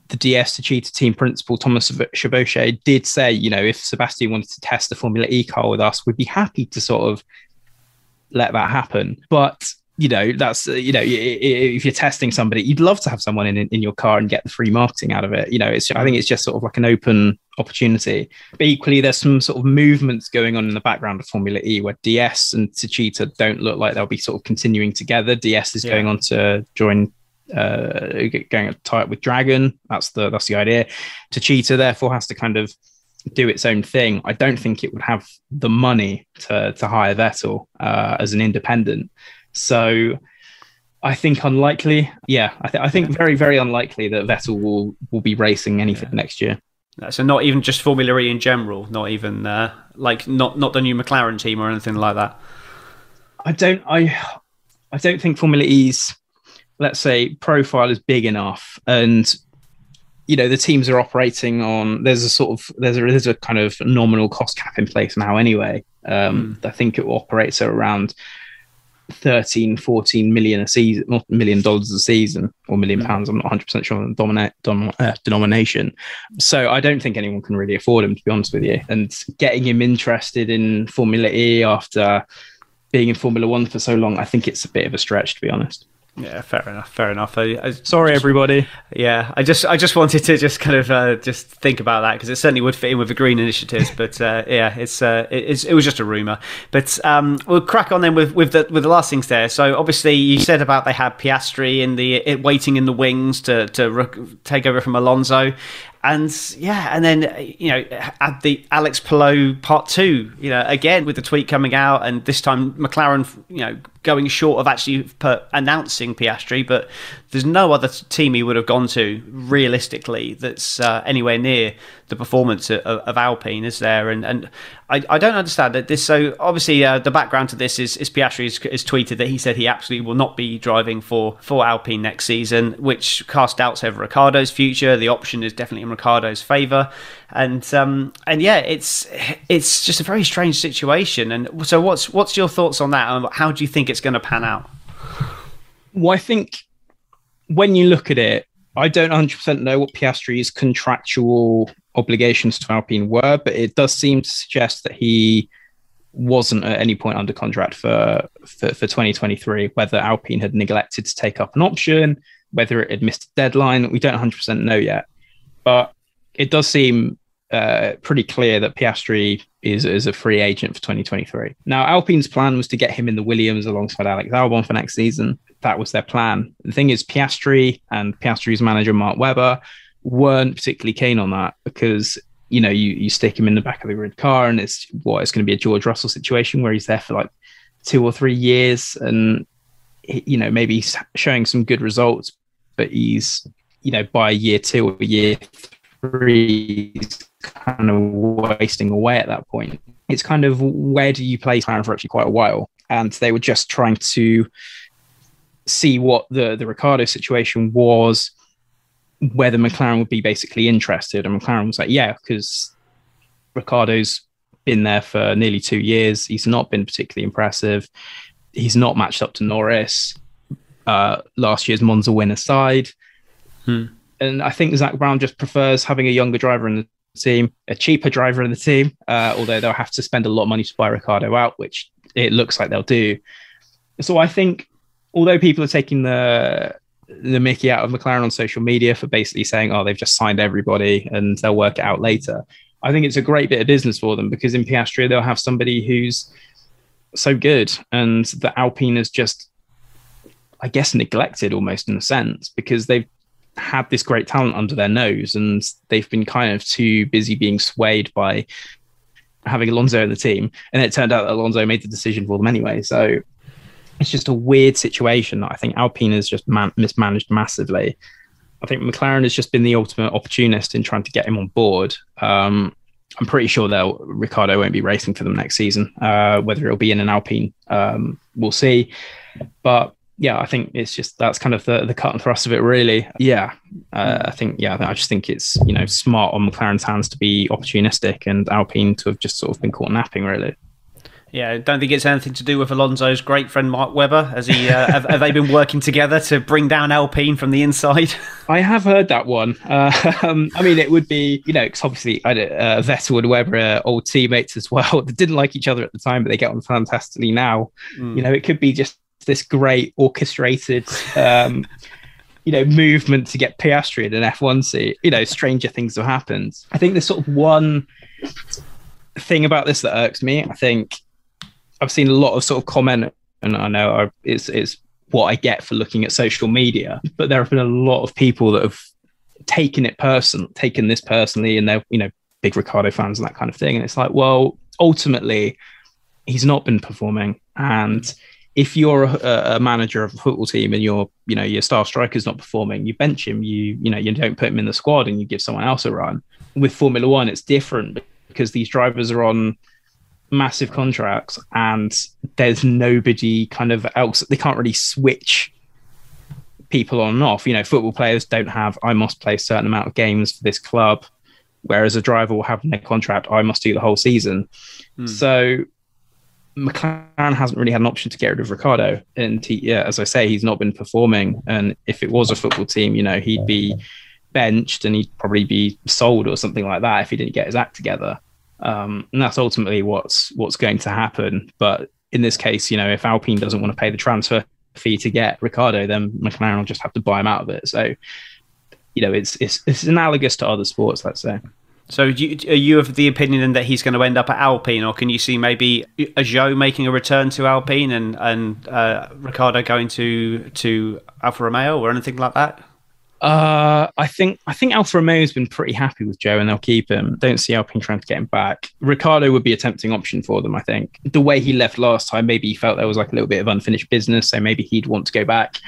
the DS Techeetah team principal Thomas Chevaucher did say, you know, if Sebastian wanted to test the Formula E car with us, we'd be happy to sort of let that happen. But you know that's uh, you know if you're testing somebody you'd love to have someone in in your car and get the free marketing out of it. You know it's i think it's just sort of like an open opportunity. But equally there's some sort of movements going on in the background of formula e where ds and Techeetah don't look like they'll be sort of continuing together. Ds is yeah. going on to join uh going to tie up with dragon. That's the that's the idea. Techeetah therefore has to kind of do its own thing. I don't think it would have the money to to hire vettel uh, as an independent so I think unlikely. Yeah, I, th- I think very, very unlikely that Vettel will will be racing anything yeah. next year. So not even just Formula E in general, not even uh, like not not the new McLaren team or anything like that. I don't. I I don't think Formula E's let's say profile is big enough, and you know the teams are operating on. There's a sort of there's a there's a kind of nominal cost cap in place now anyway. Um, mm. I think it operates at around 13, 14 million a season, not million dollars a season or million mm. pounds. I'm not 100% sure on the dominate, dom, uh, denomination. So I don't think anyone can really afford him, to be honest with you. And getting him interested in Formula E after being in Formula One for so long, I think it's a bit of a stretch, to be honest. Yeah, fair enough. Fair enough. I, I Sorry, everybody. Yeah, I just I just wanted to just kind of uh, just think about that because it certainly would fit in with the green initiatives. But uh, yeah, it's, uh, it's it was just a rumor. But um, we'll crack on then with with the with the last things there. So obviously you said about they had Piastri in the it, waiting in the wings to to take over from Alonso. and yeah, and then you know, at the Alex Palou part two, you know, again with the tweet coming out, and this time McLaren, you know, going short of actually announcing Piastri, but there's no other team he would have gone to realistically that's uh, anywhere near the performance of, of, Alpine, is there? And and I, I don't understand that this. So obviously, uh, the background to this is, is Piastri has, has, tweeted that he said he absolutely will not be driving for for Alpine next season, which cast doubts over Ricciardo's future. The option is definitely in Ricciardo's favour, and um, and yeah, it's it's just a very strange situation. And so, what's what's your thoughts on that? And how do you think it's going to pan out? Well, I think when you look at it, I don't 100% know what Piastri's contractual obligations to Alpine were, but it does seem to suggest that he wasn't at any point under contract for, for, for 2023, whether Alpine had neglected to take up an option, whether it had missed a deadline. We don't 100% know yet. But it does seem uh, pretty clear that Piastri is, is a free agent for 2023. Now, Alpine's plan was to get him in the Williams alongside Alex Albon for next season. That was their plan. The thing is, Piastri and Piastri's manager, Mark Webber, weren't particularly keen on that because you know you you stick him in the back of the grid car and it's what it's going to be a George Russell situation where he's there for like two or three years and you know maybe he's showing some good results but he's you know by year two or year three kind of wasting away at that point it's kind of where do you play McLaren for actually quite a while and they were just trying to see what the the Ricciardo situation was whether McLaren would be basically interested. And McLaren was like, yeah, because Ricciardo's been there for nearly two years. He's not been particularly impressive. He's not matched up to Norris. Uh, last year's Monza win aside. Hmm. And I think Zak Brown just prefers having a younger driver in the team, a cheaper driver in the team, uh, although they'll have to spend a lot of money to buy Ricciardo out, which it looks like they'll do. So I think, although people are taking the the Mickey out of McLaren on social media for basically saying, "Oh, they've just signed everybody and they'll work it out later." I think it's a great bit of business for them because in Piastri they'll have somebody who's so good, and the Alpine is just, I guess, neglected almost in a sense because they've had this great talent under their nose and they've been kind of too busy being swayed by having Alonso in the team, and it turned out that Alonso made the decision for them anyway. So it's just a weird situation that I think Alpine has just man- mismanaged massively. I think McLaren has just been the ultimate opportunist in trying to get him on board. Um, I'm pretty sure they'll Ricciardo won't be racing for them next season. Uh, whether it'll be in an Alpine, um, we'll see. But yeah, I think it's just that's kind of the the cut and thrust of it, really. Yeah, uh, I think yeah, I just think it's you know smart on McLaren's hands to be opportunistic and Alpine to have just sort of been caught napping, really. Yeah, I don't think it's anything to do with Alonso's great friend Mark Webber. Has he? Uh, have, have, they been working together to bring down Alpine from the inside? I have heard that one. Uh, um, I mean, it would be you know, because obviously I uh, Vettel and Webber are old teammates as well. They didn't like each other at the time, but they get on fantastically now. Mm. You know, it could be just this great orchestrated. Um, you know, movement to get Piastri in an F1 seat. You know, stranger things have happened. I think there's sort of one thing about this that irks me. I think I've seen a lot of sort of comment, and I know it's it's what I get for looking at social media, but there have been a lot of people that have taken it person, taken this personally, and they're you know big Ricciardo fans and that kind of thing. And it's like, well, ultimately, he's not been performing, and if you're a, a, manager of a football team and your you know your star striker's not performing, you bench him. You you know you don't put him in the squad and you give someone else a run. With Formula One, it's different because these drivers are on massive contracts and there's nobody kind of else they can't really switch people on and off you know football players don't have i must play a certain amount of games for this club whereas a driver will have in their contract i must do the whole season mm. so McLaren hasn't really had an option to get rid of Ricciardo, and he, yeah, as I say, he's not been performing. And if it was a football team, you know, he'd be benched and he'd probably be sold or something like that if he didn't get his act together. Um, and that's ultimately what's what's going to happen. But in this case, you know, if Alpine doesn't want to pay the transfer fee to get Ricciardo, then McLaren will just have to buy him out of it. So, you know, it's it's it's analogous to other sports, let's say. So, you, are you of the opinion then that he's going to end up at Alpine, or can you see maybe a Zhou making a return to Alpine and and uh, Ricciardo going to to Alfa Romeo or anything like that? Uh, I think I think Alfa Romeo's been pretty happy with Zhou, and they'll keep him. Don't see Alpine trying to get him back. Ricciardo would be a tempting option for them. I think the way he left last time, maybe he felt there was like a little bit of unfinished business, so maybe he'd want to go back.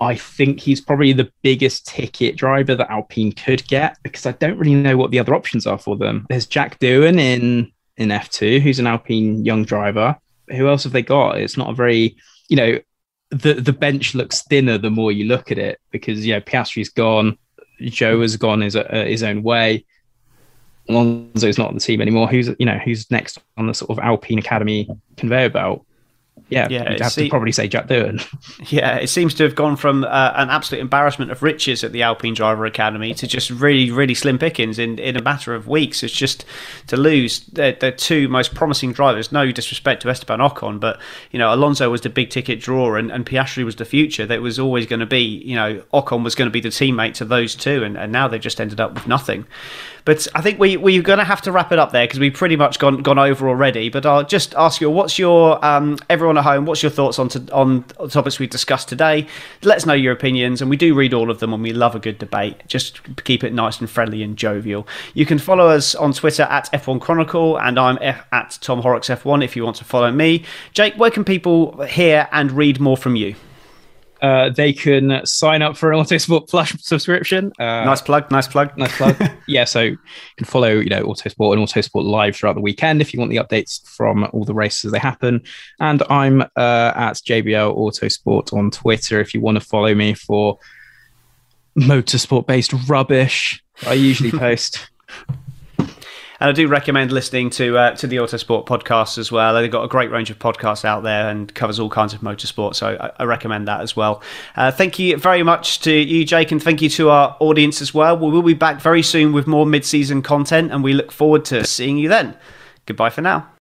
I think he's probably the biggest ticket driver that Alpine could get because I don't really know what the other options are for them. There's Jack Doohan in in F2, who's an Alpine young driver. Who else have they got? It's not a very, you know, the the bench looks thinner the more you look at it because you know Piastri's gone, Zhou has gone his uh, his own way. Alonso's not on the team anymore. Who's you know who's next on the sort of Alpine Academy conveyor belt? Yeah, yeah you'd have to probably say Jack Doohan. Yeah, it seems to have gone from uh, an absolute embarrassment of riches at the Alpine Driver Academy to just really, really slim pickings in, in a matter of weeks. It's just to lose the, the two most promising drivers. No disrespect to Esteban Ocon, but you know Alonso was the big ticket draw and, and Piastri was the future. That was always going to be, you know, Ocon was going to be the teammate to those two, and, and now they've just ended up with nothing. But I think we we're going to have to wrap it up there because we've pretty much gone gone over already. But I'll just ask you, what's your um, everyone at home? What's your thoughts on to, on topics we've discussed today? Let us know your opinions, and we do read all of them, and we love a good debate. Just keep it nice and friendly and jovial. You can follow us on Twitter at F1 Chronicle, and I'm F- at Tom Horrocks F1 if you want to follow me. Jake, where can people hear and read more from you? Uh, they can sign up for an Autosport Plus subscription. Uh, nice plug, nice plug, nice plug. yeah, so you can follow, you know, Autosport and Autosport Live throughout the weekend if you want the updates from all the races as they happen. And I'm uh, at JBL Autosport on Twitter if you want to follow me for motorsport-based rubbish. I usually post. And I do recommend listening to uh, to the Autosport podcast as well. They've got a great range of podcasts out there and covers all kinds of motorsport. So I, I recommend that as well. Uh, thank you very much to you, Jake, and thank you to our audience as well. We will be back very soon with more mid season content, and we look forward to seeing you then. Goodbye for now.